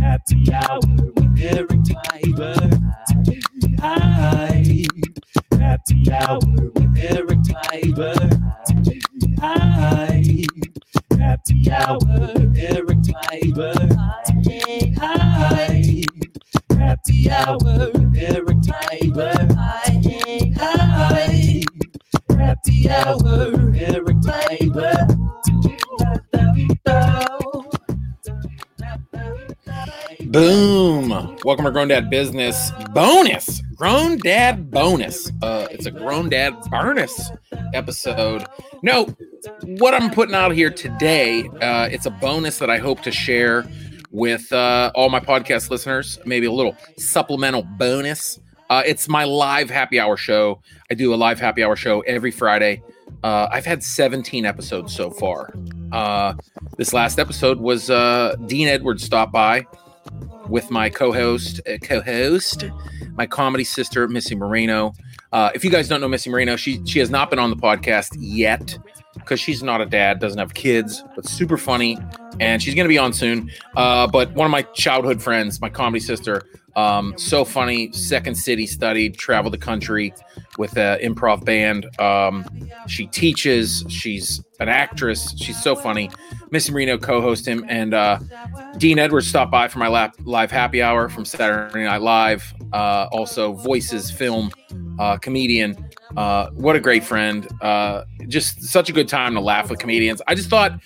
Happy hour with Aaron Kleiber. Hi. Happy hour with Aaron Kleiber. Hi. Happy hour with Aaron Kleiber. Hi. Happy hour with Aaron Kleiber. Hi. Happy hour with Aaron Kleiber. Boom! Welcome to Grown Dad Business bonus. Grown Dad bonus. Uh, it's a Grown Dad bonus episode. No, what I'm putting out here today, uh, it's a bonus that I hope to share with uh, all my podcast listeners. Maybe a little supplemental bonus. Uh, it's my live happy hour show. I do a live happy hour show every Friday. Uh, I've had 17 episodes so far. Uh, this last episode was uh, Dean Edwards stopped by with my co-host, uh, co-host, my comedy sister, Missy Moreno. Uh, if you guys don't know Missy Moreno, she she has not been on the podcast yet because she's not a dad, doesn't have kids, but super funny, and she's gonna be on soon. Uh, but one of my childhood friends, my comedy sister, um, so funny. Second City studied, traveled the country with an improv band. Um, she teaches. She's an actress. She's so funny. Missy Moreno co-host him, and uh, Dean Edwards stopped by for my lap, live happy hour from Saturday Night Live. Uh, also, voices, film, uh, comedian. Uh, what a great friend. Uh, just such a good time to laugh with comedians. I just thought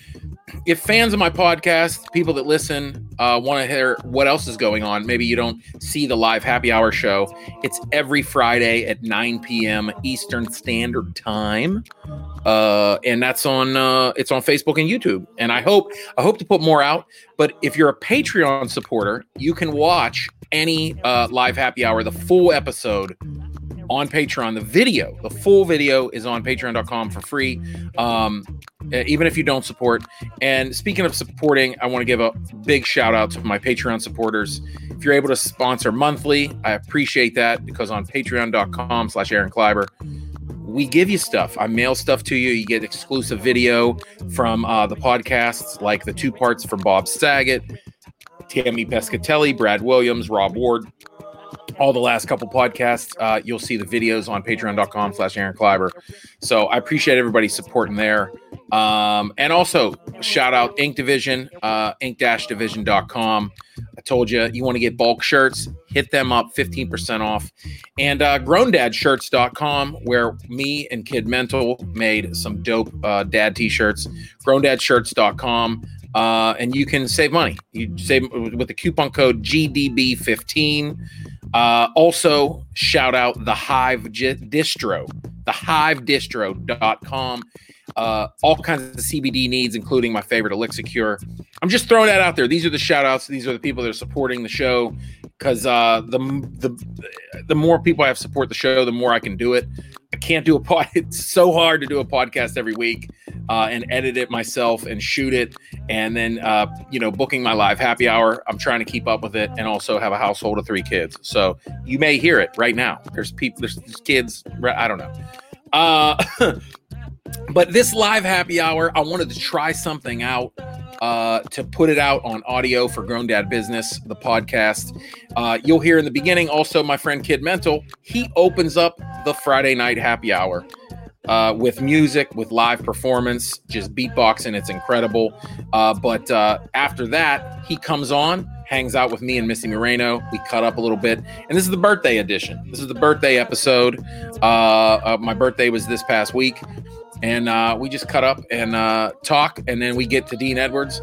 if fans of my podcast, people that listen, uh, want to hear what else is going on, maybe you don't see the live happy hour show. It's every Friday at 9 p.m. Eastern Standard Time, uh, and that's on uh, it's on Facebook and YouTube. And I hope I hope to put more out. But if you're a Patreon supporter, you can watch any uh, live happy hour, the full episode on Patreon. The video, the full video is on patreon.com for free. Um, even if you don't support. And speaking of supporting, I want to give a big shout out to my Patreon supporters. If you're able to sponsor monthly, I appreciate that because on patreon.com slash Aaron Kleiber, we give you stuff. I mail stuff to you. You get exclusive video from uh, the podcasts, like the two parts from Bob Saget, Tammy Pescatelli, Brad Williams, Rob Ward, all the last couple podcasts. Uh, you'll see the videos on patreon.com slash Aaron Kleiber. So I appreciate everybody supporting there. Um, and also shout out Ink Division, uh, ink-division.com. I told you, you want to get bulk shirts, hit them up 15% off. And uh, where me and Kid Mental made some dope uh, dad t-shirts. Growndadshirts.com. Uh, and you can save money. You save with the coupon code GDB15. Uh, also, shout out the Hive Distro, the hivedistro.com. Uh, all kinds of CBD needs, including my favorite Elixicure. I'm just throwing that out there. These are the shout outs. These are the people that are supporting the show because uh, the, the, the more people I have support the show, the more I can do it. Can't do a pod. It's so hard to do a podcast every week uh, and edit it myself and shoot it, and then uh, you know booking my live happy hour. I'm trying to keep up with it, and also have a household of three kids. So you may hear it right now. There's people. There's, there's kids. I don't know. Uh, but this live happy hour, I wanted to try something out uh, to put it out on audio for Grown Dad Business, the podcast. Uh, you'll hear in the beginning also my friend Kid Mental. He opens up the Friday night happy hour uh, with music, with live performance, just beatboxing. It's incredible. Uh, but uh, after that, he comes on, hangs out with me and Missy Moreno. We cut up a little bit. And this is the birthday edition. This is the birthday episode. Uh, my birthday was this past week and uh, we just cut up and uh, talk, and then we get to Dean Edwards.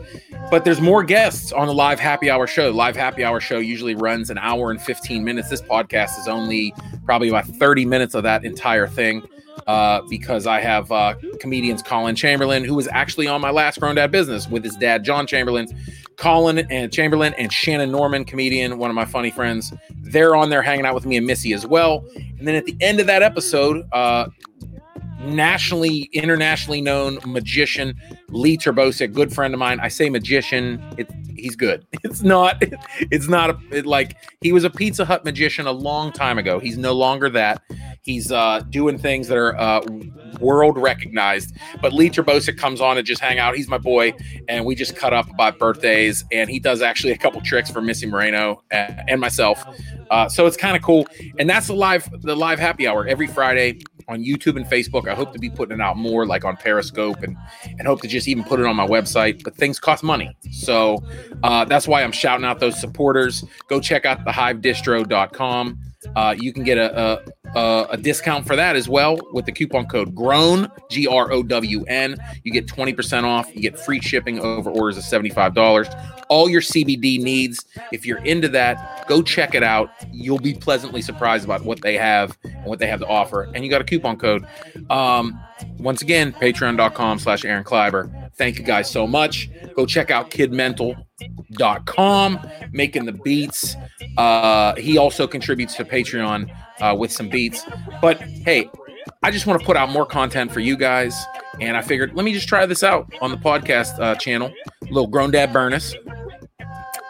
But there's more guests on the live happy hour show. Live happy hour show usually runs an hour and 15 minutes. This podcast is only probably about 30 minutes of that entire thing uh, because I have uh, comedians Collin Chamberlin, who was actually on my last Grown Dad Business with his dad, John Chamberlin. Collin and Chamberlin and Shannon Norman, comedian, one of my funny friends. They're on there hanging out with me and Missy as well. And then at the end of that episode, uh, nationally, internationally known magician Lee Terbosic, good friend of mine. I say magician, it, he's good. It's not, it's not a, it, like he was a Pizza Hut magician a long time ago. He's no longer that. He's uh, doing things that are uh, world recognized. But Lee Terbosic comes on and just hang out. He's my boy, and we just cut up about birthdays. And he does actually a couple tricks for Missy Moreno and, and myself. Uh, so it's kind of cool. And that's the live the live happy hour every Friday on YouTube and Facebook. I hope to be putting it out more, like on Periscope, and and hope to just even put it on my website. But things cost money, so uh, that's why I'm shouting out those supporters. Go check out thehivedistro.com. Uh, you can get a, a, a discount for that as well with the coupon code GROWN G R O W N. You get twenty percent off. You get free shipping over orders of seventy five dollars. All your CBD needs. If you're into that, go check it out. You'll be pleasantly surprised about what they have and what they have to offer. And you got a coupon code. Um, once again, patreon.com slash Aaron Kleiber. Thank you guys so much. Go check out kidmental.com, making the beats. Uh, he also contributes to Patreon uh, with some beats. But hey, I just want to put out more content for you guys. And I figured, let me just try this out on the podcast uh, channel. Little Grown Dad Burnus.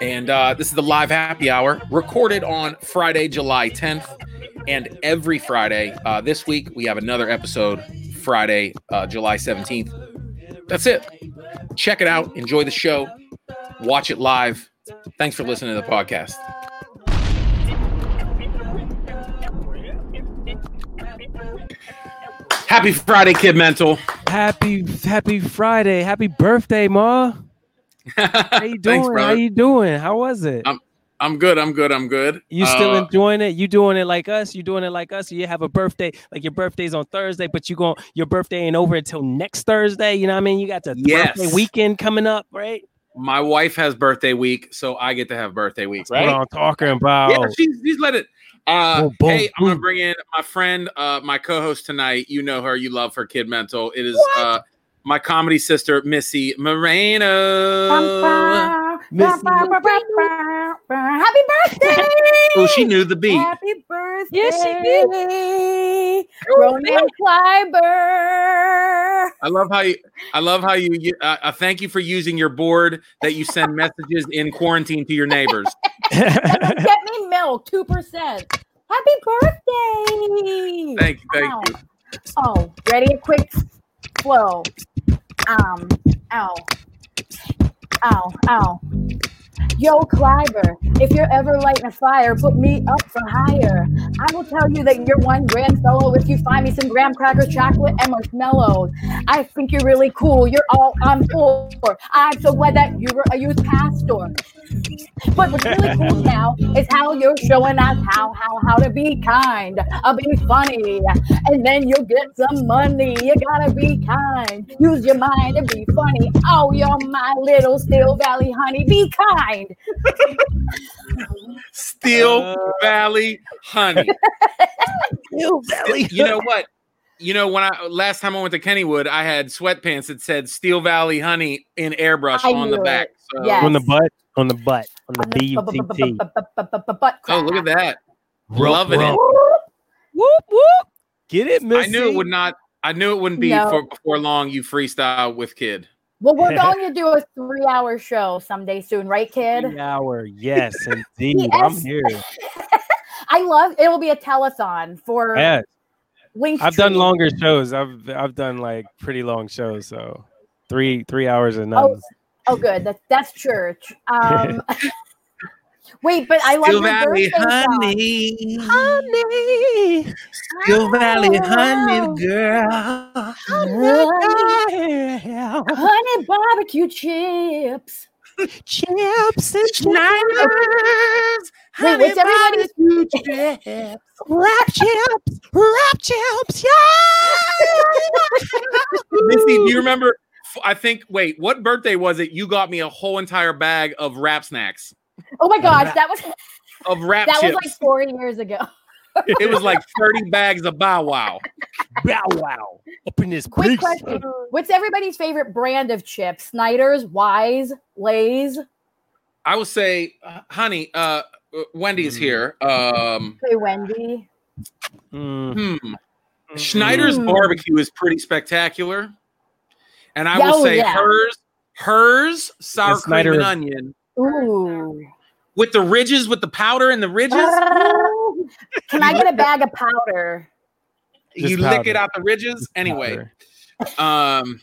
And uh, this is the live happy hour recorded on Friday, July 10th. And every Friday, uh, this week, we have another episode, Friday, uh, July 17th. That's it. Check it out. Enjoy the show. Watch it live. Thanks for listening to the podcast. Happy Friday, Kid Mental. Happy Happy Friday. Happy birthday, Ma. How you doing? Thanks, How you doing? How was it? Um, I'm good. I'm good. I'm good. you still Uh, enjoying it? You doing it like us? You doing it like us? You have a birthday, like your birthday's on Thursday, but you going your birthday ain't over until next Thursday. You know what I mean? You got the Yes. birthday weekend coming up, right? My wife has birthday week, so I get to have birthday week, That's right? What I'm talking about. Yeah, she's, she's let it. Uh, Boom, boom, hey, I'm gonna bring in my friend, uh, my co-host tonight. You know her, you love her, Kid Mental. It is uh, my comedy sister, Missy Moreno. Missy Happy birthday! Oh, she knew the beat. Happy birthday! Yes, she did. Aaron Kleiber. I love how you. I love how you. you uh, uh, thank you for using your board that you send messages in quarantine to your neighbors. Get me milk, two percent. Happy birthday! Thank you, thank Ow. you. Oh, ready? A quick flow. Um, ow. Ow, ow. Yo, Kleiber, if you're ever lighting a fire, put me up for hire. I will tell you that you're one grand fellow if you find me some graham crackers, chocolate, and marshmallows. I think you're really cool. You're all I'm for. I'm so glad that you were a youth pastor. But what's really cool now is how you're showing us how how how to be kind, uh, be funny, and then you'll get some money. You gotta be kind, use your mind and be funny. Oh, you're my little Steel Valley honey. Be kind. Steel Uh, Valley Honey. Steel Valley. you know what? You know when I last time I went to Kennywood, I had sweatpants that said Steel Valley Honey in airbrush I on the back. So, Yes. on the butt, on the butt, on the On B U T T. Oh, look at that! Loving it. Whoop whoop. Get it, Missy. I knew it would not. I knew it wouldn't be No. for before long. You freestyle with kid. Well, we're going to do a three-hour show someday soon, right, kid? Three hour. Yes, indeed. I'm here. I love it. Will be a telethon for Yes. Link. I've done longer shows. I've I've done like pretty long shows. So three three hours and nothing. Oh, good. That's that's church. Um, wait, but I love Steel your Valley birthday song. Honey. Honey, Steel Valley Oh. Honey, girl. Honey, honey barbecue chips. chips and Snyder's Wait, what's everybody's wrap chips, wrap chips. Yeah. Missy, do you remember? I think. Wait, what birthday was it? You got me a whole entire bag of Rap Snacks Oh my gosh, that was of wrap that was like four years ago. it was like thirty bags of Bow Wow. Bow wow. Up in this Quick piece. question: What's everybody's favorite brand of chips? Snyder's, Wise, Lay's. I would say, uh, honey, uh, uh, Wendy's Mm. here. Um, Hey, Wendy. Mm, hmm. Snyder's Mm. barbecue is pretty spectacular, and I Yeah, will oh, say yeah. Herr's, Herr's sour Yes, cream and onion Ooh. With the ridges, with the powder and the ridges. Can I get a bag of powder? Just you lick it out the ridges. Anyway, Powder. um,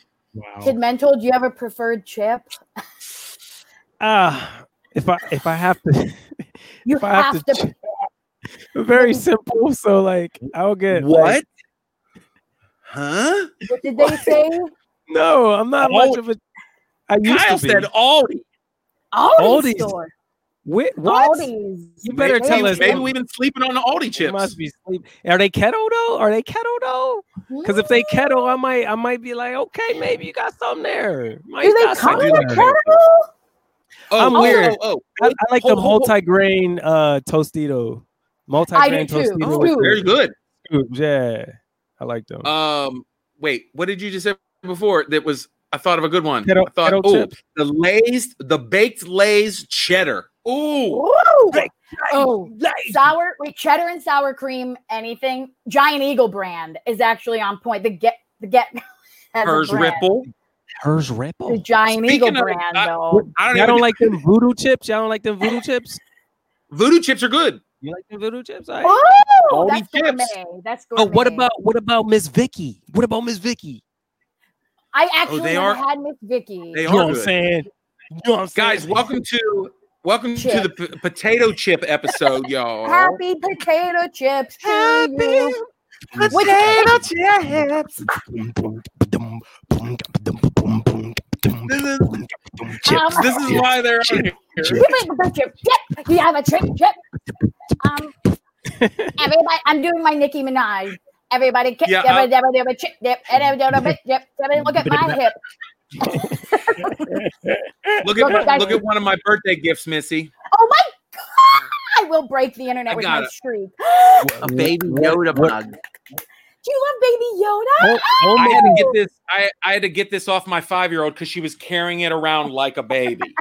Kid Mental, do you have a preferred chip? Ah, if I if I have to, You If I have have, to to. ch- very simple. So like, I'll get like- what? Huh? what did they say? no, I'm not Oh, much of a. I used Kyle to be. said Aldi. Aldi, Aldi's- store. Whi- what? Aldi's. You better maybe, tell us. Maybe we've been sleeping on the Aldi You chips. must be sleep. Are they keto though? Are they keto though? Because if they keto, I might I might be like, okay, maybe you got something there. Might do they got come something in a there. kettle? Oh, I'm oh, weird. Oh, I, I like the Hold- hold- multi-grain uh Tostito. Multi-grain too. Tostito. oh, very good. Yeah, I like them. Um, wait, what did you just say before? That was I thought of a good one. Keto- I thought, oh, chips. the Lay's, the baked Lay's cheddar. Ooh, Ooh. Right. Oh, sour wait, cheddar and sour cream, anything. Giant Eagle brand is actually on point. The get the get has a Herr's ripple. Herr's The Ripple. Giant Speaking Eagle of- brand, I- though. I don't, Y'all don't like them voodoo chips? Y'all don't like them voodoo chips? voodoo chips are good. You like them voodoo chips? All right. Oh, that's chips. gourmet. That's Oh, what about what about Miss Vicky? What about Miss Vicky? I oh, actually they are- had Miss Vicky. They You are know what I'm saying? You know what I'm saying? Guys, welcome to welcome to the p- potato chip episode, y'all. Happy potato chips Happy potato chips. This is, Um, this is why they're on here. You make a bunch chip. You have a trick chip. Um, everybody, I'm doing my Nicki Minaj. Everybody, kick, Yeah, yeah, I- dabba, dabba, chip, dip, and everybody, dabba, chip, dabba, look at my hip. Look Look, at guys. look at one of my birthday gifts, Missy. Oh my god! I will break the internet I with got my it. streak. A baby Yoda bug. Do you love Baby Yoda? Oh, oh I had to get this. I, I had to get this off my five year old because she was carrying it around like a baby.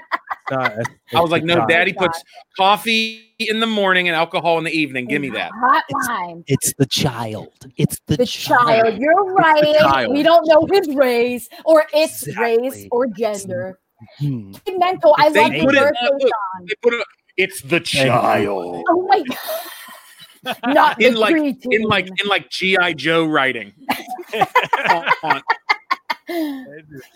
God. I was like, no, God. daddy puts coffee in the morning and alcohol in the evening. Give me that. Hot line. It's the child. It's the, The child. You're right. child. We don't know his race or its Exactly. race or gender. Hmm. Mental. I They love your put it- birthday look. They put it. It's the child. Oh my god. Not In the like preteen. in like in like GI Joe writing. On-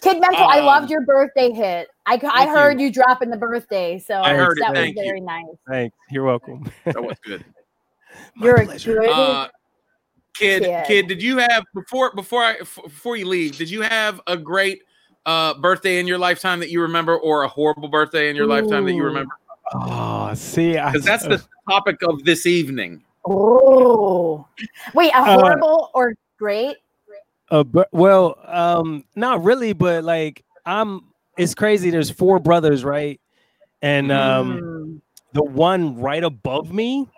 Kid Mental, I Um, loved your birthday hit. I, I heard you. dropping the birthday, so I heard it. that was Thank you. very nice. Thanks. You're welcome. that was good. My You're a pleasure. good Uh, kid, Kid. kid, did you have before before I f- before you leave? Did you have a great uh, birthday in your lifetime that you remember, or a horrible birthday in your lifetime that you remember? Oh, see, Because that's the topic of this evening. Oh, wait, a Uh, horrible or great? Uh, but, well, um, not really, but like I'm. It's crazy. There's four brothers, right? And um, Mm. the one right above me,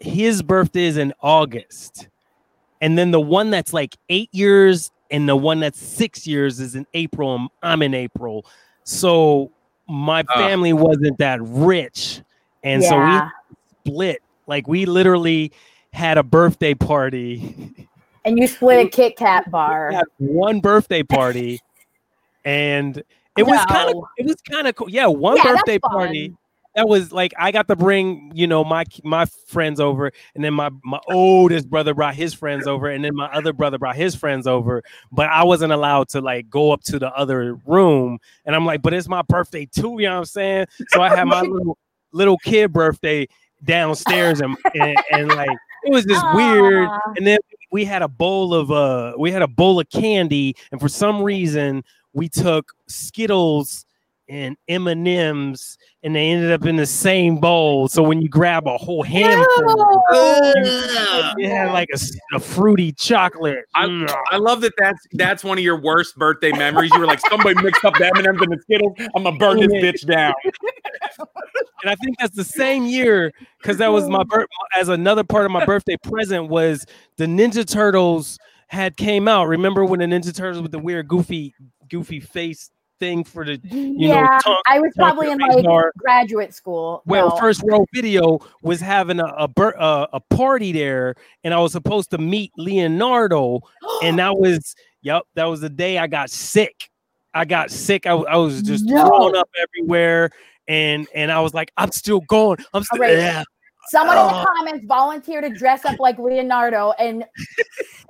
his birthday is in August, and then the one that's like eight years, and the one that's six years is in April. And I'm in April, so my Ah. family wasn't that rich, and so we split. Like we literally had a birthday party. and you split a Kit Kat bar. one birthday party, and it was kind of it was kind of cool. Yeah, one Yeah, birthday party. That was like I got to bring you know my my friends over, and then my my oldest brother brought his friends over, and then my other brother brought his friends over. But I wasn't allowed to like go up to the other room, and I'm like, but it's my birthday too. You know what I'm saying? So I had my little little kid birthday downstairs, and and, and like it was just weird. And then we had a bowl of uh we had a bowl of candy, and for some reason we took Skittles and M and M's, and they ended up in the same bowl. So when you grab a whole handful, Ugh. you had like a, a fruity chocolate. I, Mm. I love that. That's that's one of your worst birthday memories. You were like, somebody mixed up the M and M's and the Skittles. I'm gonna burn this bitch down. and I think that's the same year because that was my birth. As another part of my birthday present was the Ninja Turtles had came out. Remember when the Ninja Turtles with the weird goofy goofy face thing for the you know, yeah, tongue- I was probably in like graduate school. well, No. first row video was having a a, uh, a party there, and I was supposed to meet Leonardo, and that was yep, that was the day I got sick. I got sick. I, I was just No. throwing up everywhere, and and I was like, I'm still going. I'm still Alright. yeah. Someone in the comments volunteer to dress up like Leonardo and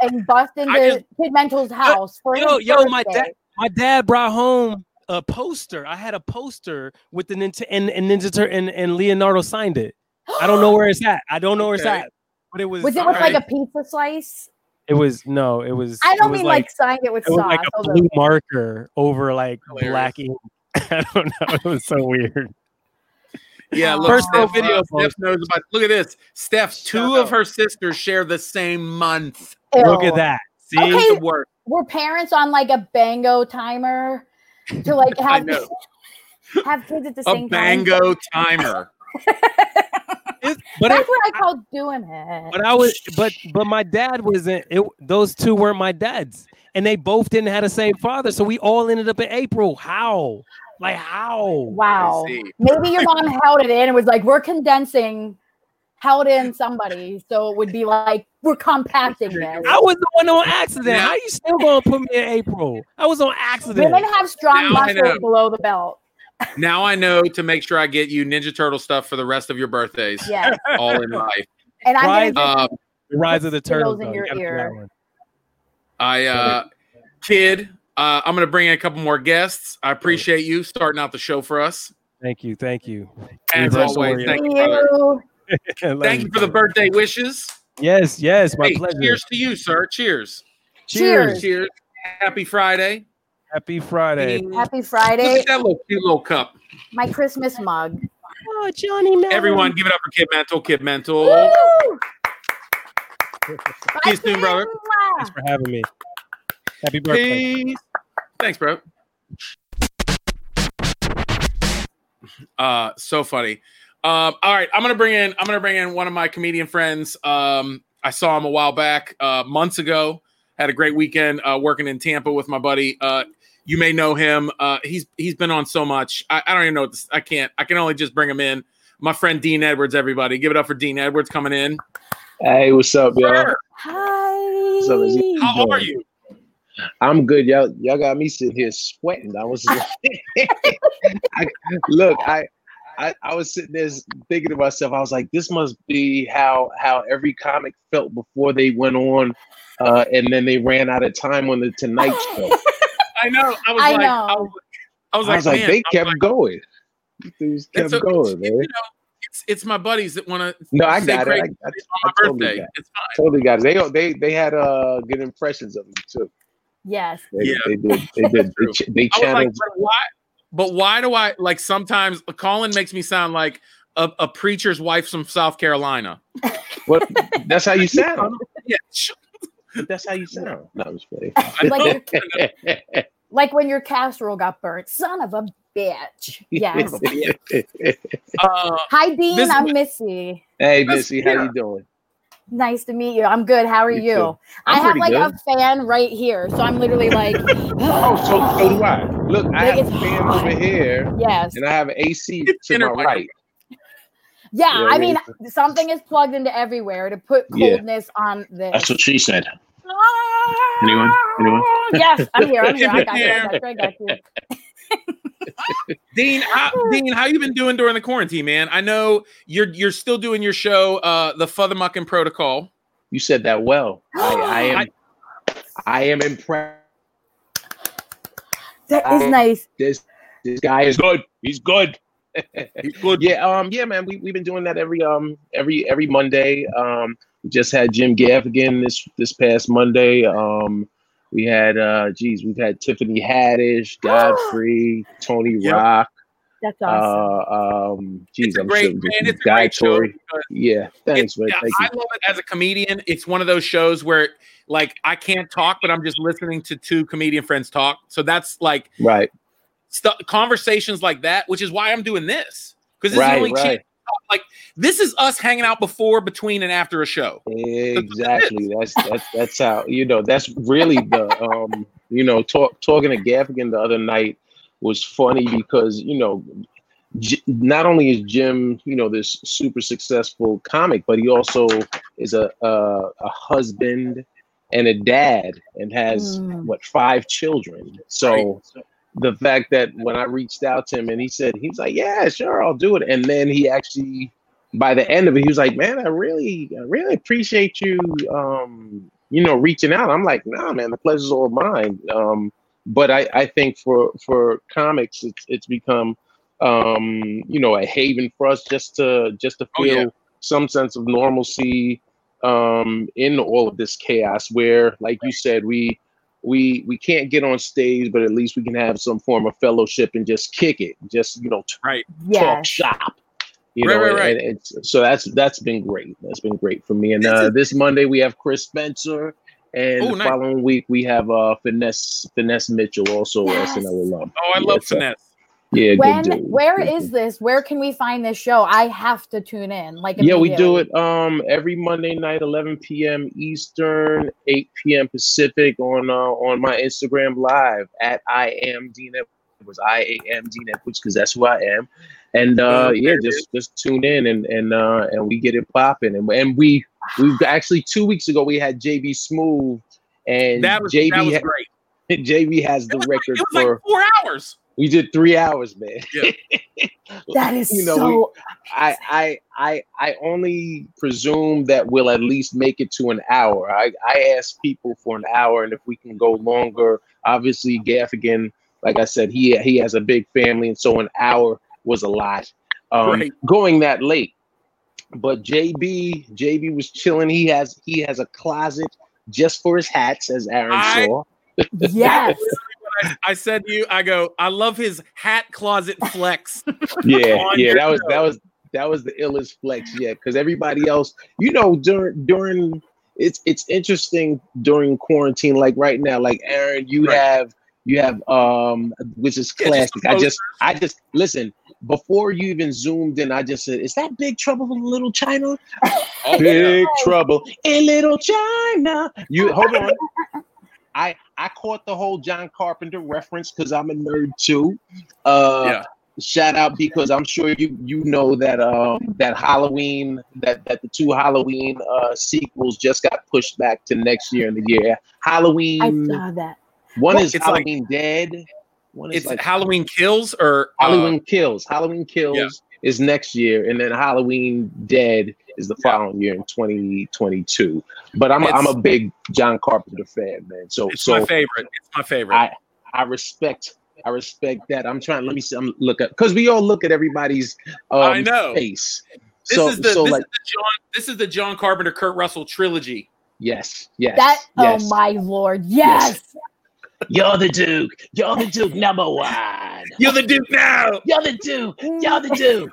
and bust into just- Kid Mental's house for Yo, his yo, my dad, my dad brought home a poster. I had a poster with the Ninja and, and Ninja Tur- and, and Leonardo signed it. I don't know where it's at. I don't know where it's at. But it was Was it with like Alright. a pizza slice? it was no, it was I don't was mean like, signed it with it was sauce. like a although- blue marker over like Hilarious. black ink. I don't know. It was so weird. Yeah, look, First Steph, video uh, Steph knows about. Look at this. Steph, two of her sisters share the same month. Look at that. See? Okay. The worst. Were parents on like a bango timer to like have know. have kids at the A same time? bango timer. It- but That's it, what I call doing it. but I was but but my dad wasn't it those two weren't my dads. And they both didn't have the same father. So we all ended up in April. How? Like how? Wow. Maybe your mom held it in and was like, "We're condensing." Held in somebody, so it would be like we're compacting this. I was the one on accident. Now- How you still gonna put me in April? I was on accident. Women have strong Now I know. muscles below the belt. Now I know to make sure I get you Ninja Turtle stuff for the rest of your birthdays. Yes, All in life. and I'm Right. gonna Uh, The Rise of the Turtles. in your You ear. I uh kid, uh, I'm gonna bring in a couple more guests. I appreciate you starting out the show for us. Thank you. Thank you. As always, thank you, brother. you. Love Thank you for the birthday wishes. Yes, yes, my Hey, pleasure. cheers to you, sir. Cheers. Cheers. Cheers. Happy Friday. Happy Friday. Look Happy at Friday, that little cute little cup. my Christmas mug. Oh, Johnny Melon. Everyone, give it up for Kid Mental. Kid Mental. Woo! See you soon, brother. Thanks for having me. Happy birthday. Peace. Thanks, bro. Uh, so funny. Um, all right, I'm gonna bring in. I'm gonna bring in one of my comedian friends. Um, I saw him a while back, uh, months ago. Had a great weekend uh, working in Tampa with my buddy. Uh, you may know him. Uh, he's he's been on so much. I, I don't even know. What this, I can't. I can only just bring him in. My friend Dean Edwards. Everybody, give it up for Dean Edwards coming in. Hey, what's up, y'all? Hi. What's up, is it- How are you? I'm good. Y'all, y'all got me sitting here sweating. I was, I, look, I, I, I was sitting there thinking to myself. I was like, this must be how how every comic felt before they went on, uh, and then they ran out of time on the Tonight Show. I know. I was I like, know. I was, I was I like, was like, man, they I kept like, going. These kept It's a- going, you man. know, it's it's my buddies that want to. No, I say got it. great I, I, things I on my totally birthday. got it. It's fine. totally got it. They they they had uh good impressions of me too. Yes. They, Yeah. they did. They did. They, ch- they I was like, channeled. but why? But why do I like sometimes Collin makes me sound like a, a preacher's wife from South Carolina? What? That's how you sound. Yeah, That's how you sound. No, I'm just Like your, like when your casserole got burnt. Son of a bitch. Yes. Uh, Hi, Dean. I'm Missy. hey, That's- Missy, how yeah. you doing? Nice to meet you. I'm good. How are You you? I have like good. a fan right here, so I'm literally like, Oh, so, so do I. Look, I Like, have a fan hot. over here, yes. and I have an AC It's to my inner- right. Yeah, Yeah, I yeah. mean, something is plugged into everywhere to put Yeah. coldness on this. That's what she said. Anyone? Anyone? Yes, I'm here. I'm here. I got you. I got you. I got you. Dean, how, Dean, how you been doing during the quarantine, man? I know you're you're still doing your show, uh, the Futhermucking Protocol. You said that well. I, I am. I am impressed. That is nice. This this guy is good. He's good. He's good. Yeah, um, yeah, man. We we've been doing that every um every every Monday. Um, we just had Jim Gaffigan this this past Monday. Um, we had uh, geez, we've had Tiffany Haddish, Godfrey, Tony Yep. Rock. That's awesome. Uh, um, geez, It's a I'm great sure man. this is It's a great show. Yeah, thanks, man. Thank I you. love it as a comedian. It's one of those shows where like I can't talk, but I'm just listening to two comedian friends talk. So that's like Right, stu- conversations like that, which is why I'm doing this because this is the right, only chance. Like this is us hanging out before, between, and after a show. Exactly. That's that's that's how you know. That's really the um. You know, talk talking to Gaffigan the other night was funny because you know, J- not only is Jim you know this super successful comic, but he also is a a, a husband and a dad and has Mm. what five children. So the fact that when I reached out to him and he said he's like, yeah, sure, I'll do it, and then he actually by the end of it, he was like, "Man, I really, I really appreciate you, um, you know, reaching out." I'm like, "Nah, man, the pleasure's all mine." Um, but I, I think for for comics, it's it's become, um, you know, a haven for us just to just to Oh, feel yeah. some sense of normalcy um, in all of this chaos. Where, like you said, we we we can't get on stage, but at least we can have some form of fellowship and just kick it, just you know, Right. talk Yes. shop. You Right, know, right, right. and it's, so that's that's been great. That's been great for me. And uh, this Monday we have Chris Spencer, and Oh, the nice. following week we have uh, Finesse Finesse Mitchell, also Yes. SNL alum. Oh, I Yeah, love so- finesse. Yeah, When? good. Where Good is dude. this? Where can we find this show? I have to tune in. Like Yeah, we do it um every Monday night, 11 p.m. Eastern, 8 p.m. Pacific on uh, on my Instagram live at I am Dean Edwards. I am Dean Edwards because that's who I am. And uh, Oh, yeah, just just tune in and and uh, and we get it popping. And and we we actually two weeks ago we had JB Smoove and That was JB that was great. JB has the It was, like, record it was for like four hours. we did three hours, man. That is You know, so. I, I I I only presume that we'll at least make it to an hour. I, I ask people for an hour, and if we can go longer, obviously Gaffigan, like I said, he he has a big family, and so an hour was a lot. Um, Right. Going that late, but JB JB was chilling. He has he has a closet just for his hats, as Aaron I- saw. yes. I, I said to you, I go, I love his hat closet flex. Yeah, yeah, your that was show. that was that was the illest flex yet. Because everybody else, you know, during during it's it's interesting during quarantine, like right now, like Aaron, you Right. have you have um which is Yeah, just classic. I just I just listen before you even zoomed in, I just said, Is that big trouble in little China? Oh, Big trouble in little China. You hold on. I I caught the whole John Carpenter reference because I'm a nerd too. Uh Yeah. shout out because I'm sure you you know that um that Halloween that that the two Halloween uh sequels just got pushed back to next year in the year. Halloween. I Halloween saw that. one is It's like- Halloween Dead. One is It's like Halloween Kills or uh, Halloween Kills. Halloween Kills Yeah. is next year, and then Halloween Dead is the Yeah. following year in 2022. But I'm a, I'm a big John Carpenter fan, man. So It's so my favorite. It's my favorite. I I respect I respect that. I'm trying. Let me see. I'm look at because we all look at everybody's um, I know. face. this so is the so this like is the John this is the John Carpenter Kurt Russell trilogy. yes yes That. yes. Oh my lord. Yes. You're the Duke. You're the Duke number one. You're the Duke now. You're the Duke. You're the Duke.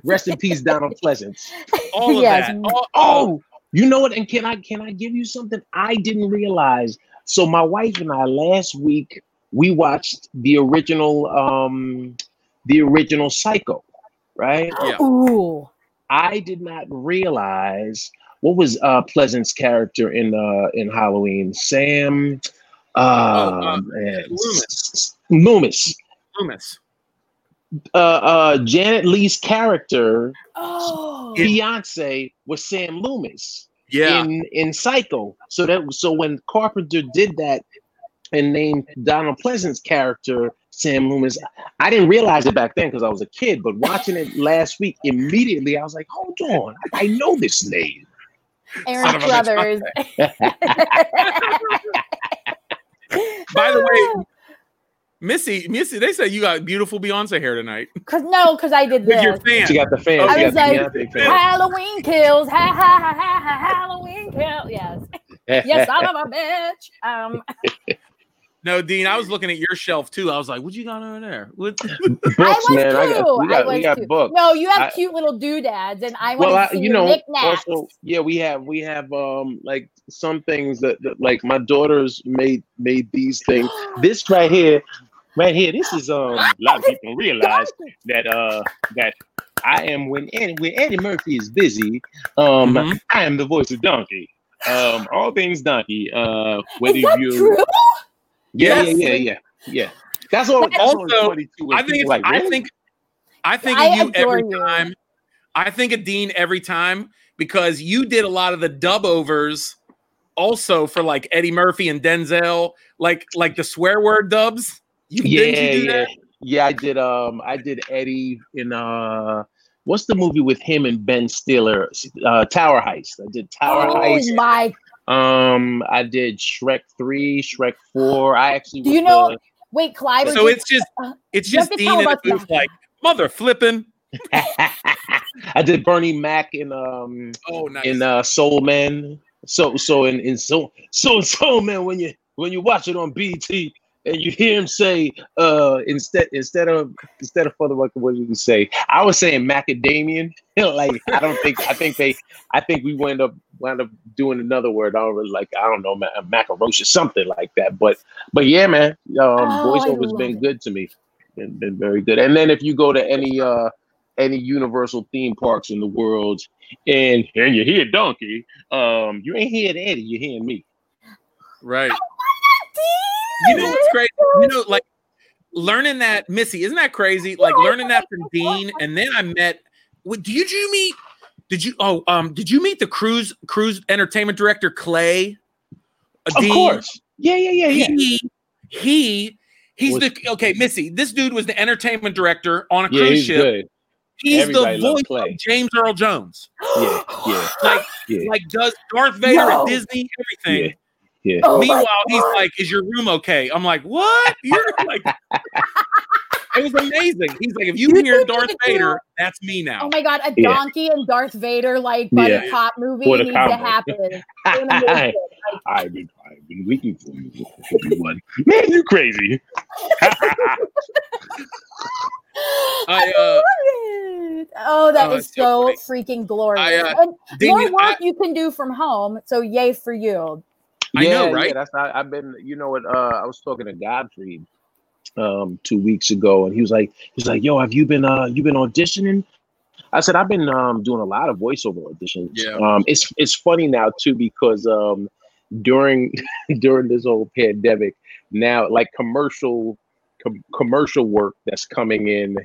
Rest in peace, Donald Pleasence. All of Yes. that. All, all- Oh, you know what? And can I can I give you something I didn't realize? So my wife and I last week we watched the original um the original Psycho, right? Yeah. Ooh. I did not realize what was uh Pleasence's character in uh in Halloween. Sam uh, uh, man, Loomis. Loomis. Loomis. Uh uh Janet Leigh's character, Oh. Beyonce, was Sam Loomis. Yeah. in in Psycho. So that so when Carpenter did that and named Donald Pleasence's character Sam Loomis, I didn't realize it back then because I was a kid. But watching it last week, immediately I was like, "Hold on, I know this name." Aaron of a bitch. Brothers. By the way, Missy, Missy, they said you got beautiful Beyonce hair tonight Cause no, cause I did with your this. fan. She got the fans. I was like, Halloween kills. Ha ha ha ha ha. Halloween kills. Yes. Yes, son of a bitch. Um. No, Dean, I was looking at your shelf too. I was like, "What you got over there?" What? I books, was man. I got, too. we I got, we got too. books. No, you have I- cute little doodads, and I want well, to I, see you your know, knickknacks. also, yeah, we have we have um like some things that, that like my daughters made made these things. This right here, right here, this is um a lot of people realize that uh that I am when Eddie when Eddie Murphy is busy, um Mhm. I am the voice of Donkey. Um all things Donkey. Uh whether Is that you true? yeah, Yes. yeah, yeah, yeah, yeah. That's all that's Also, only 22 when I think people it's, like, I really? think I think I of you every you. time. I think of Dean every time because you did a lot of the dub overs also for like Eddie Murphy and Denzel, like like the swear word dubs. You, yeah, didn't you do yeah, that? yeah. I did. Um, I did Eddie in uh what's the movie with him and Ben Stiller? Uh, Tower Heist. I did Tower Heist. oh Heist. my! Um, I did Shrek three, Shrek four. I actually Do you know? the- Wait, Clive. So it's just uh, it's just Dean tell in a us booth like mother flipping. I did Bernie Mac in um Oh, nice. in uh Soul Man. So so and, in so so in Soul Man when you when you watch it on BT and you hear him say uh instead instead of instead of father what what did he say? I was saying macadamian. like I don't think I think they I think we wound up wound up doing another word. I was like I don't know ma- macaroni something like that. But but yeah, man, um, Oh, voiceover's been it. good to me. Been, been very good. And then if you go to any uh any Universal theme parks in the world, and and you hear Donkey, um, you ain't hearing Eddie, you're hearing me. right. You know what's great? You know, like learning that Missy, isn't that crazy? Like learning that from Dean, and then I met. What, did you, meet? Did you? Oh, um, did you meet the cruise cruise entertainment director Clay? Uh, Of Dean? course. Yeah, yeah, yeah, yeah. He he he's Was- the okay, Missy. This dude was the entertainment director on a Yeah, cruise he's ship. good. He's Everybody the voice Clay. of James Earl Jones. Yeah, yeah, Like Yeah. like does Darth Vader No. at Disney everything. yeah. Oh my Meanwhile, he's God. like, "Is your room okay?" I'm like, "What?" You're like, it was amazing. He's like, "If you, You hear Darth you do- Vader, that's me now." Oh my god, a Yeah. donkey and Darth Vader like buddy Yeah. cop movie What a needs to happen. In. Like, I've been, I've been waiting for you, everyone. Man, you crazy. I, uh, love it. Oh, that Oh, is so so freaking glorious. I, uh, and Ding, more work I- you can do from home. So yay for you. I know, right? Yeah, that's I, I've been. You know what? Uh, I was talking to Godfrey um two weeks ago, and he was like, he's like, "Yo, have you been uh you been auditioning?" I said, "I've been um doing a lot of voiceover auditions." Yeah. Um, it's it's funny now too because um during during this whole pandemic, now like commercial com- commercial work that's coming in,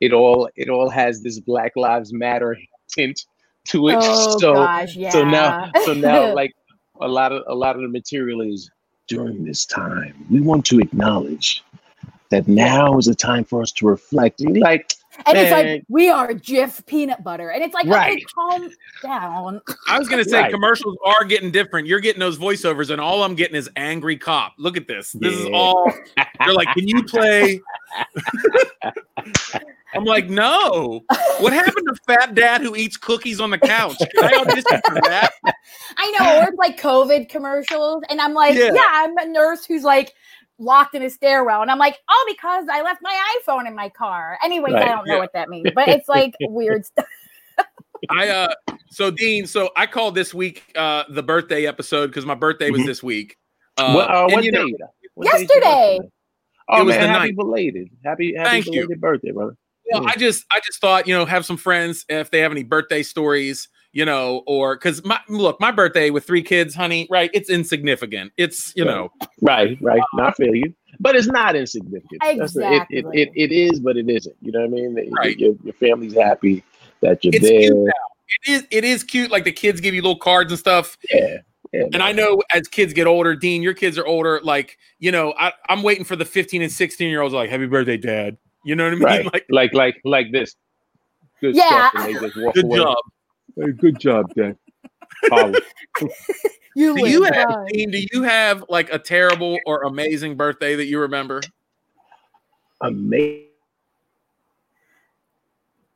it all it all has this Black Lives Matter tint to it. Oh so gosh, yeah. so now so now like a lot of a lot of the material is during this time we want to acknowledge that now is a time for us to reflect and like and it's like we are Jif peanut butter, and it's like okay, calm down. I was gonna say Right. commercials are getting different. You're getting those voiceovers, and all I'm getting is angry cop. Look at this. This is all. They're like, "Can you play?" I'm like, "No." What happened to Fat Dad who eats cookies on the couch? Can I audition for that? I know, or it's like COVID commercials, and I'm like, Yeah. yeah. I'm a nurse who's like locked in a stairwell, and I'm like, oh, because I left my iPhone in my car. Anyways, Right, I don't know yeah. what that means, but it's like weird stuff. I uh so Dean, so I called this week uh the birthday episode because my birthday was Mhm. this week. Uh, what, uh, and, what you know. What day is your Yesterday. birthday? Oh man, happy ninth. belated. Happy happy Thank you. birthday, brother. well, I just I just thought, you know, have some friends if they have any birthday stories, you know, or because my look, my birthday with three kids, honey, right? It's insignificant. It's you know, Right, right. No, I feel you. But it's not insignificant. That's the- it, it, it, it is, but it isn't. You know what I mean? Right. Your, your family's happy that you're It's there. cute it is it is cute. Like the kids give you little cards and stuff. Yeah. yeah And I know as kids get older, Dean, your kids are older. Like, you know, I, I'm waiting for the 15 and 16 year olds like, happy birthday, dad. You know what I mean? right. Like, Like like like this. Good Yeah. stuff. And they just walk good away. job. Hey, good job, Dad. Holla. You Do you live, have. Dean, do you have like a terrible or amazing birthday that you remember? Amazing.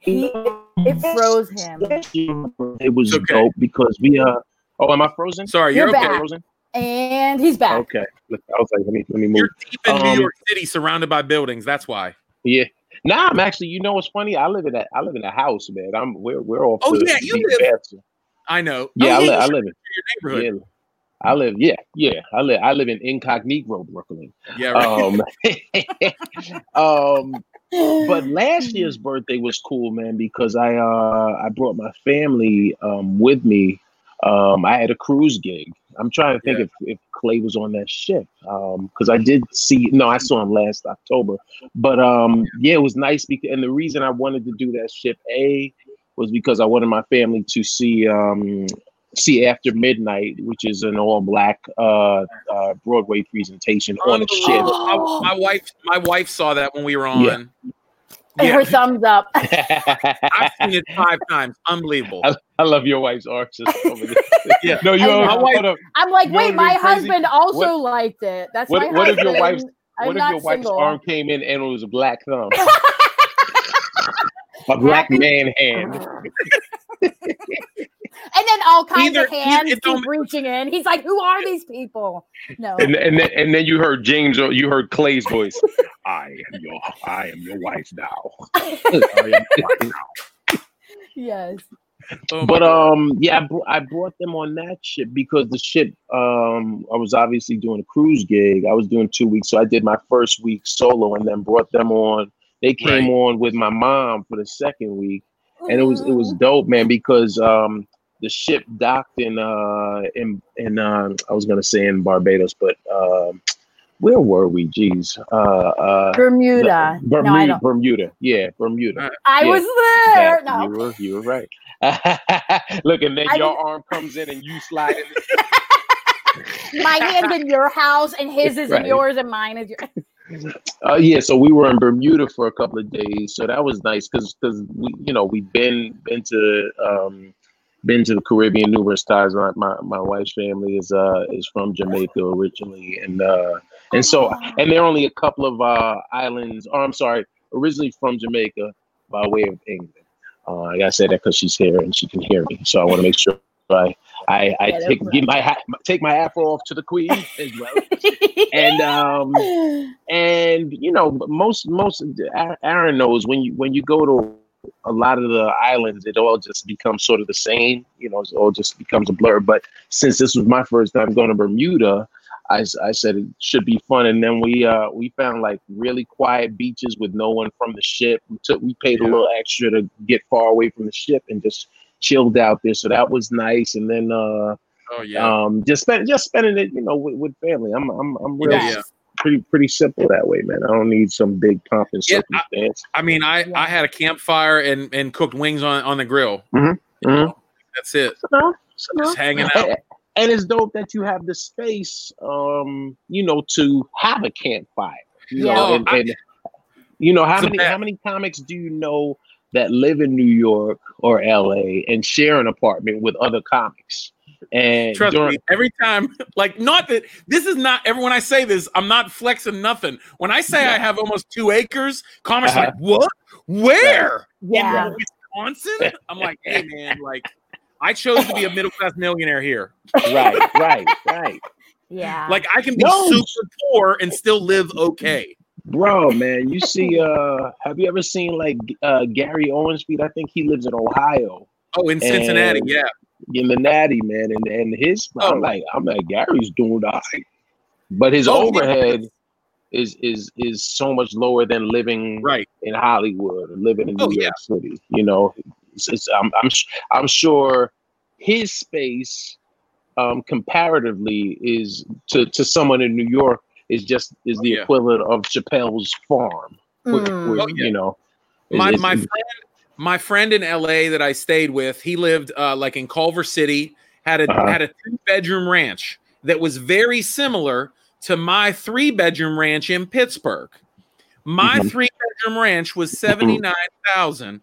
He, it froze him, It was It's okay. dope because we uh oh am I frozen? Sorry, You're you're, okay. back. Frozen? and he's back. Okay. Look, I was like, let me let me move. You're deep in Um, New York City surrounded by buildings. That's why. Yeah. Nah, I'm actually. You know what's funny? I live in a I live in a house, man. I'm we're we're off. Oh, yeah, you live- I know. Yeah, oh, I, li- I live in. your neighborhood. Yeah, I live. Yeah, yeah. I live. I live in incognito Brooklyn. Yeah, right. Um, um, but last year's birthday was cool, man, because I uh I brought my family um with me. Um, I had a cruise gig. I'm trying to think Yeah. if, if Clay was on that ship. Um, because I did see no, I saw him last October. But um, yeah, it was nice because and the reason I wanted to do that ship a was because I wanted my family to see um see After Midnight, which is an all black uh, uh Broadway presentation on a ship. Unbelievable. My, my wife, my wife saw that when we were on. Yeah. And Yeah. her thumbs up. I've seen it five times. Unbelievable. I, I love your wife's arches over there. Yeah. No, you My wife, I'm like, wait, my be crazy? husband also What- liked it. That's what- my what if your husband. wife's- I'm what if not your wife's single. arm came in and it was a black thumb? a black man hand. And then all kinds Either- of hands it don't- keep reaching in. He's like, "Who are these people?" No, And and then, and then you heard James, or you heard Clay's voice. I am your, I am your wife now. Your wife now. yes. Oh But um, yeah, I, br- I brought them on that ship because the ship um, I was obviously doing a cruise gig. I was doing two weeks, so I did my first week solo, and then brought them on. They came Right. on with my mom for the second week, and it was it was dope, man, because um, the ship docked in uh in in uh, I was gonna say in Barbados, but um, where were we? Jeez, uh, uh, Bermuda. Bermuda, No, Bermuda, yeah, Bermuda. I yeah, was there. Exactly. You were you were right. Look, and then I your didn't- arm comes in and you slide in. My hand's in your house, and his is Right. in yours, and mine is yours. Uh, yeah, so we were in Bermuda for a couple of days, so that was nice because because we you know we've been been to um been to the Caribbean numerous times. My my, my wife's family is uh is from Jamaica originally, and uh and so and they're only a couple of uh islands. Or I'm sorry, originally from Jamaica by way of England. Uh, I gotta say that because she's here and she can hear me, so I want to make sure I I, I Yeah, take my hat take my afro off to the queen as well. And um and you know most most aaron knows when you when you go to a lot of the islands it all just becomes sort of the same you know it all just becomes a blur. But since this was my first time going to bermuda I, I said it should be fun. And then we uh we found like really quiet beaches with no one from the ship. We took we paid a little extra to get far away from the ship and just chilled out there. So that was nice. And then uh oh yeah. um just spend just spending it you know with, with family. I'm i'm i'm real Yeah, yeah. Pretty pretty simple that way man i don't need some big pomp and Yeah, I- circumstance I mean, I I had a campfire and and cooked wings on on the grill. Mhm, You know, That's it. So no, so no. Just hanging out. and, and it's dope that you have the space um you know to have a campfire you Yeah. know Oh, and, I- you know how many bad- how many comics do you know that live in new york or la and share an apartment with other comics and Trust during- me, every time, like, not that this is not every when I say this, I'm not flexing nothing. When I say I have almost two acres, comics are Uh-huh. like, what? Where? Yeah. In Wisconsin? I'm like, hey man, like, I chose to be a middle class millionaire here. right right right Yeah. Like, I can be No. super poor and still live okay. Bro, man, you see, uh, have you ever seen like uh, Gary Owenspeed? I think he lives in Ohio, Oh, in Cincinnati, And- yeah. In the Natty, man, and and his. Oh. I'm like, I'm like, Gary's doing all right, but his Oh, yeah. overhead is is is so much lower than living Right. in Hollywood or living in New Oh, yeah. York City. You know, it's, it's, I'm I'm s- I'm sure his space, um, comparatively, is to to someone in New York is just is Oh, the yeah. equivalent of Chappelle's farm. which- Mm. which, Oh, yeah. You know, my is- my friend my friend in LA that I stayed with, he lived uh, like in Culver City, had a Uh-huh. had a two bedroom ranch that was very similar to my three bedroom ranch in Pittsburgh. My Mhm. three bedroom ranch was seventy nine thousand.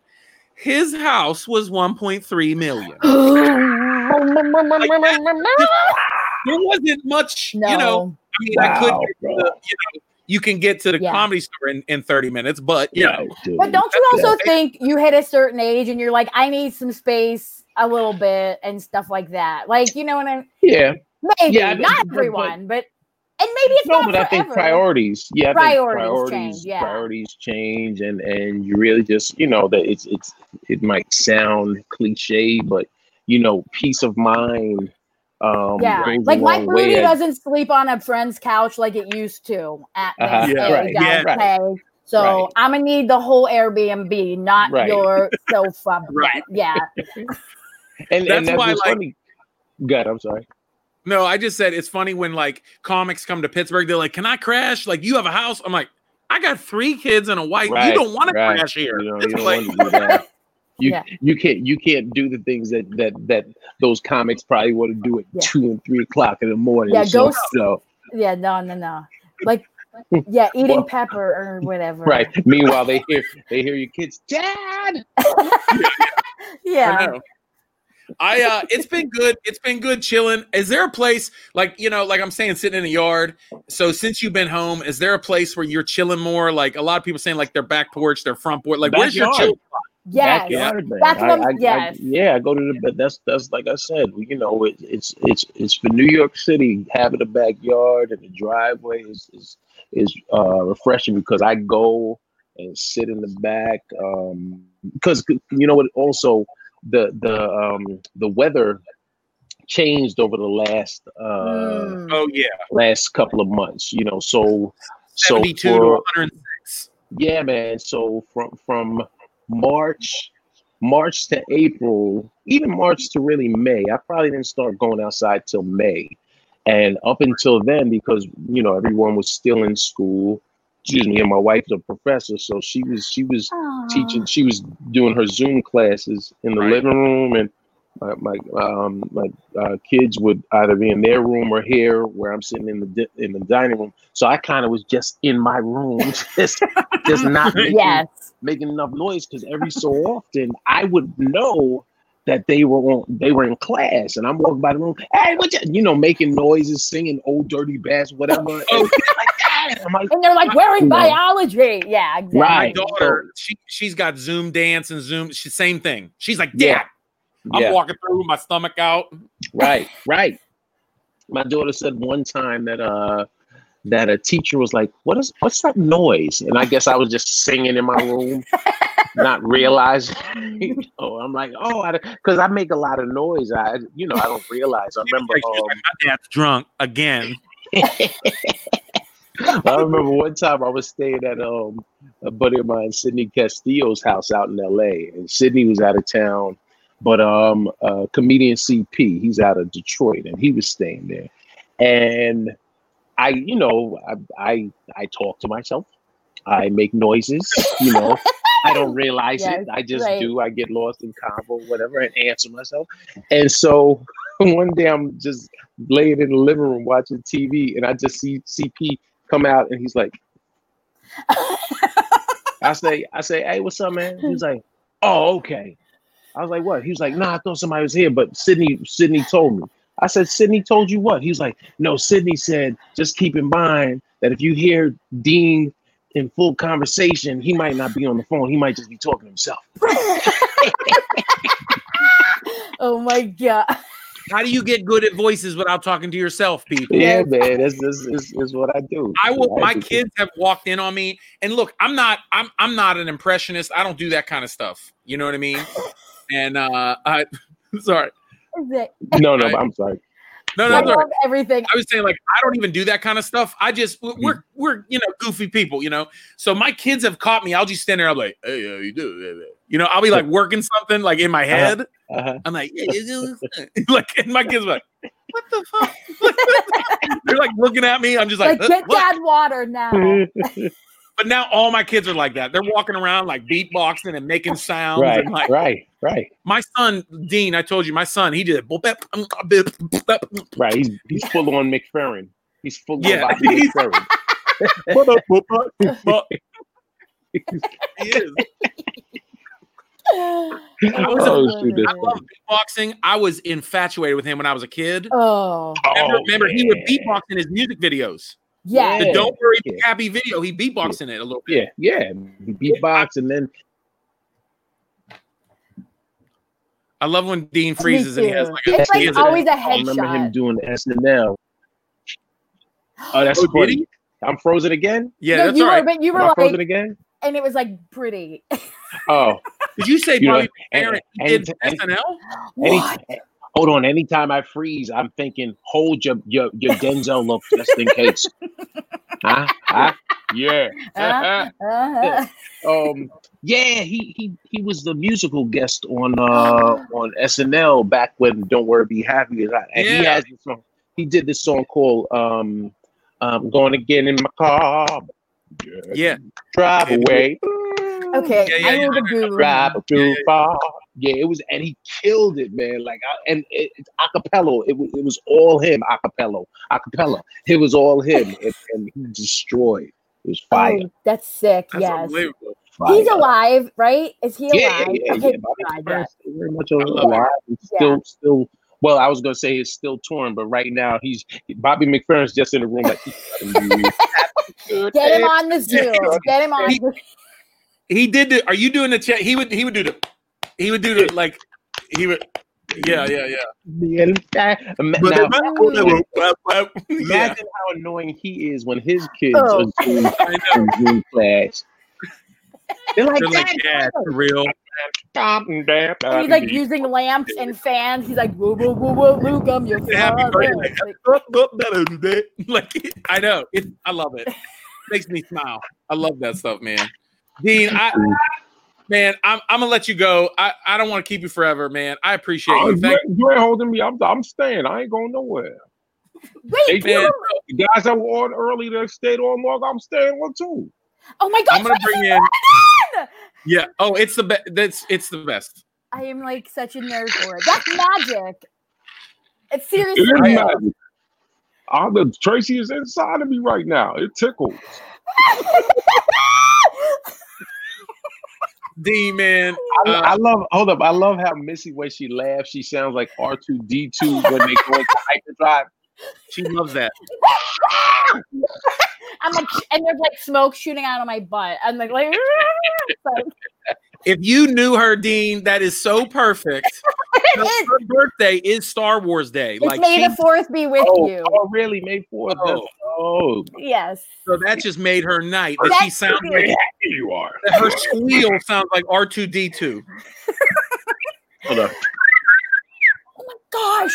His house was one point three million. There wasn't much, no. you know. I mean, I could, Wow, get to bro. the, you know, you can get to the Yeah. comedy store in, in thirty minutes, but you know, But don't you also it. think you hit a certain age and you're like, I need some space a little bit and stuff like that? Like, you know what I'm yeah, maybe Yeah, not but- but- everyone, but and maybe it's no, not but I think priorities, yeah, Priorities priorities, change, yeah. priorities change, and and you really just, you know, that it's it's it might sound cliche, but you know, peace of mind. Um, Yeah, like Mike long way doesn't sleep on a friend's couch like it used to at Uh-huh, yeah, right, yeah. would say. So Right. I'm gonna need the whole Airbnb, not Right. your sofa. Right. Yeah. and, That's and that's why, like- funny. Good, I'm sorry. No, I just said it's funny when like comics come to Pittsburgh. They're like, "Can I crash? Like, you have a house?" I'm like, "I got three kids and a wife. Right, you don't want to crash here." You know, you don't Like- want to do that. You Yeah. you can't you can't do the things that that that those comics probably want to do at Yeah. two and three o'clock in the morning. Yeah, so, go- so Yeah, no, no, no. Like Yeah, eating Well- pepper or whatever. Right. Meanwhile, they hear they hear your kids, Dad. I Yeah. know. I uh it's been good. It's been good chilling. Is there a place like you know, like I'm saying, sitting in the yard? So since you've been home, is there a place where you're chilling more? Like a lot of people saying like their back porch, their front porch. Like where's your Backyard. chill? Yes. Backyard. That's what I'm- I, I, yes. I, yeah, I go to the but That's that's like I said. You know, it, it's it's it's for New York City. Having a backyard and the driveway is is is uh, refreshing because I go and sit in the back. Um, because you know what? Also, the the um the weather changed over the last uh Mm. Oh yeah, last couple of months. You know, so so for- to 106. yeah, man. So from from March, March to April, even March to really May, I probably didn't start going outside till May. And up until then, because you know everyone was still in school, excuse me, and my wife's a professor, so she was she was Aw. teaching. She was doing her Zoom classes in the Right. living room, and my my um my uh, kids would either be in their room or here, where I'm sitting in the di- in the dining room. So I kind of was just in my room, just just not making, Yes. making enough noise because every so often I would know that they were on they were in class, and I'm walking by the room, hey, what you, you know, making noises, singing old dirty bass, whatever. Oh. And like. I'm like, And they're like, we're in biology. Yeah, exactly. My daughter, she she's got Zoom dance and Zoom. She same thing. She's like, Yeah. I'm yeah. walking through with my stomach out. Right, right. My daughter said one time that uh that a teacher was like, "What is what's that noise?" And I guess I was just singing in my room, not realizing. you know, I'm like, "Oh," because I, make a lot of noise. I, you know, I don't realize. I remember. Um, my dad's drunk again. I remember one time I was staying at um a buddy of mine, Sydney Castillo's house out in L.A. and Sydney was out of town, but um uh, comedian CP, he's out of Detroit, and he was staying there, and I, you know, I I, I talk to myself, I make noises, you know. I don't realize Yes, it. I just right. do. I get lost in convo, whatever, and answer myself. And so one day I'm just laying in the living room watching TV, and I just see CP come out, and he's like, I say, I say, hey, what's up, man? He's like, oh, okay. I was like, what? He was like, nah, I thought somebody was here, but Sydney, Sydney told me. I said, Sydney told you what? He was like, no, Sydney said, just keep in mind that if you hear Dean in full conversation, he might not be on the phone. He might just be talking to himself. oh my god. How do you get good at voices without talking to yourself, people? Yeah, man, that's, that's, that's, that's what I do. I will. My have kids have walked in on me, and look, I'm not. I'm. I'm not an impressionist. I don't do that kind of stuff. You know what I mean? And uh, I. Sorry. No, no, I, I'm sorry. No, no, sorry. love everything. I was saying like I don't even do that kind of stuff. I just we're we're, we're you know goofy people, you know. So my kids have caught me. I'll just stand there. I'm like, hey, how you do? You know, I'll be like working something like in my head. Uh-huh. I'm like, yeah, you do- like, and my kids are like, what the fuck? They're like looking at me. I'm just like, Like, "Uh, get what?" dad water now. But now all my kids are like that. They're walking around like beatboxing and making sounds. right, And like right, right, my son Dean, I told you, my son, he did. boop, bap, bip, boop, bap. right. He's he's full on McFerrin. He's full Yeah, on Bobby he's- McFerrin. He is. oh, was Oh, shoot, I love beatboxing. I was infatuated with him when I was a kid. oh, Remember, Oh, remember he would oh, yeah. beatbox in his music videos. Yeah. The Don't Worry, Be Yeah. Happy video, he beatboxed in it a little bit. Yeah, yeah. He beatbox and then I love when Dean freezes and he has like a, It's he like has a- always a I remember him doing SNL. Oh, that's Oh, did funny. I'm frozen again. yeah, no, that's you all were, right. but you were Am I frozen like, again? and it was like pretty. Oh, Did you say You Bobby and- Parent and- did and- SNL? any, What? Hold on. Anytime I freeze, I'm thinking, hold your your, your Denzel look just in case. huh? Huh? Yeah. Uh, uh, um yeah he he he was the musical guest on uh on SNL back when Don't Worry Be Happy is out. and he has this song he did this song called um um going to get in my car Yeah. drive away okay, Yeah, yeah, I yeah. need to Google. drive too far Yeah, it was, and he killed it, man. Like, I, and it, it's acapella. It was, it was all him. Acapella, acapella. It was all him, and, and he destroyed. It was oh, fire. Oh, that's sick. That's yes. fire. He's alive, right? Is he Yeah, alive? yeah, yeah. Okay, yeah. Bobby God, McFerrin yeah. is still very much alive. He's Yeah. still, still. Well, I was gonna say he's still torn, but right now he's Bobby McFerrin's just in the room. Like, Get him on the Zoom. Get him on. He- He did. The, are you doing the chat? He would. He would do the. He would do the like. He would. Yeah, yeah, yeah. Eh, now, yeah. imagine how annoying he is when his kids Oh. are Zoom, I know. in Zoom class. They're like, They're like, "Dad, yeah, for real. stop and dad, he's like using lamps and fans. He's like, whoa, whoa, whoa, whoa, Luke, I'm your Happy father. birthday. Like, like I know. It, I love it. Makes me smile. I love that stuff, man. Dean, I man, I'm I'm gonna let you go. I, I don't want to keep you forever, man. I appreciate Oh, you. you, Thank ain't, you holding me. I'm, I'm staying. I ain't going nowhere. Wait, man. The guys that were on early that stayed on long, I'm staying on too. oh my God, I'm gonna bring in. Morgan! Yeah. Oh, it's the best. That's it's the best. I am like such a nerd for it. That's magic. It's It seriously. is real. magic. Ah, the Tracy is inside of me right now. It tickles. Dean, man. I, uh, I love. Hold up. I love how Missy when she laughs, she sounds like R two D two when they go into hyperdrive. she loves that. I'm like, and there's like smoke shooting out of my butt. I'm like, like, like If you knew her, Dean, that is so perfect. her, it's, her birthday is Star Wars Day. it's Like May the fourth be with Oh, you. oh, really? May fourth. Oh. Oh, Yes. so that just made her night. That she sounds like Happy you are. that her squeal sounds like R two D two. hold on. Oh my gosh.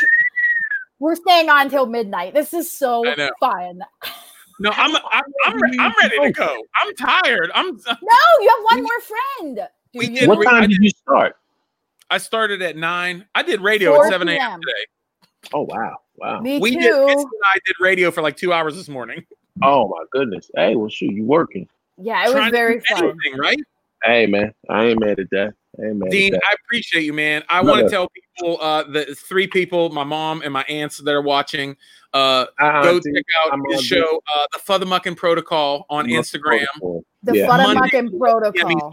We're staying on till midnight. This is so fun. No, I'm I'm I'm, I'm ready to go. I'm tired. I'm. No, you have one more friend. Do We did What time I did you start? I started at nine. I did radio at seven a.m. Today. Oh wow, wow. Me We too. did. And I did radio for like two hours this morning. Oh my goodness. Hey, well, shoot, you working? yeah, it was Trying to very do fun. anything, right? Hey man, I ain't mad at that. I ain't Dean. I appreciate you, man. I want to tell people, uh, the three people, my mom and my aunts that are watching, uh, Uh, go Dean, check out I'm his show, uh, the Futhermucking Protocol on I'm Instagram. protocol. The Yeah. Futhermucking protocol.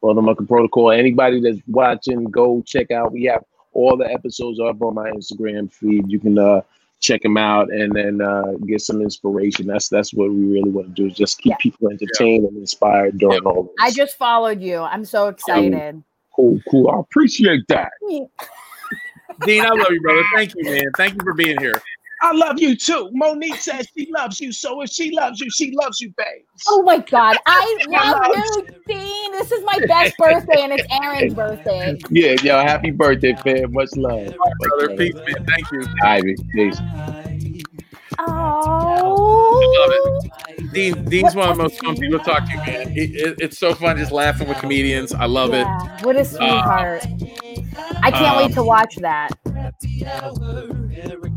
Well, the Mucking Protocol. Anybody that's watching, go check out. We have all the episodes up on my Instagram feed. You can uh check them out and then uh get some inspiration. That's that's what we really want to do is just keep Yeah. people entertained and inspired during all this. I just followed you. I'm so excited. Cool, cool. I appreciate that. Dean, I love you, brother. Thank you, man. Thank you for being here. I love you too. Monique says she loves you. So if she loves you, she loves you, babe. Oh my god, I love you, Dean. This is my best birthday, and it's Aaron's birthday. Yeah, yo, happy birthday, fam. Much love. Much Brother, peace, man. Thank you. Ivy, peace. Oh, Dean, Dean's one of the most fun people to talk to, man. It, it- it's so fun just laughing with comedians. I love it. what a sweetheart. Uh, I can't um, wait to um, watch that. Happy hour, Eric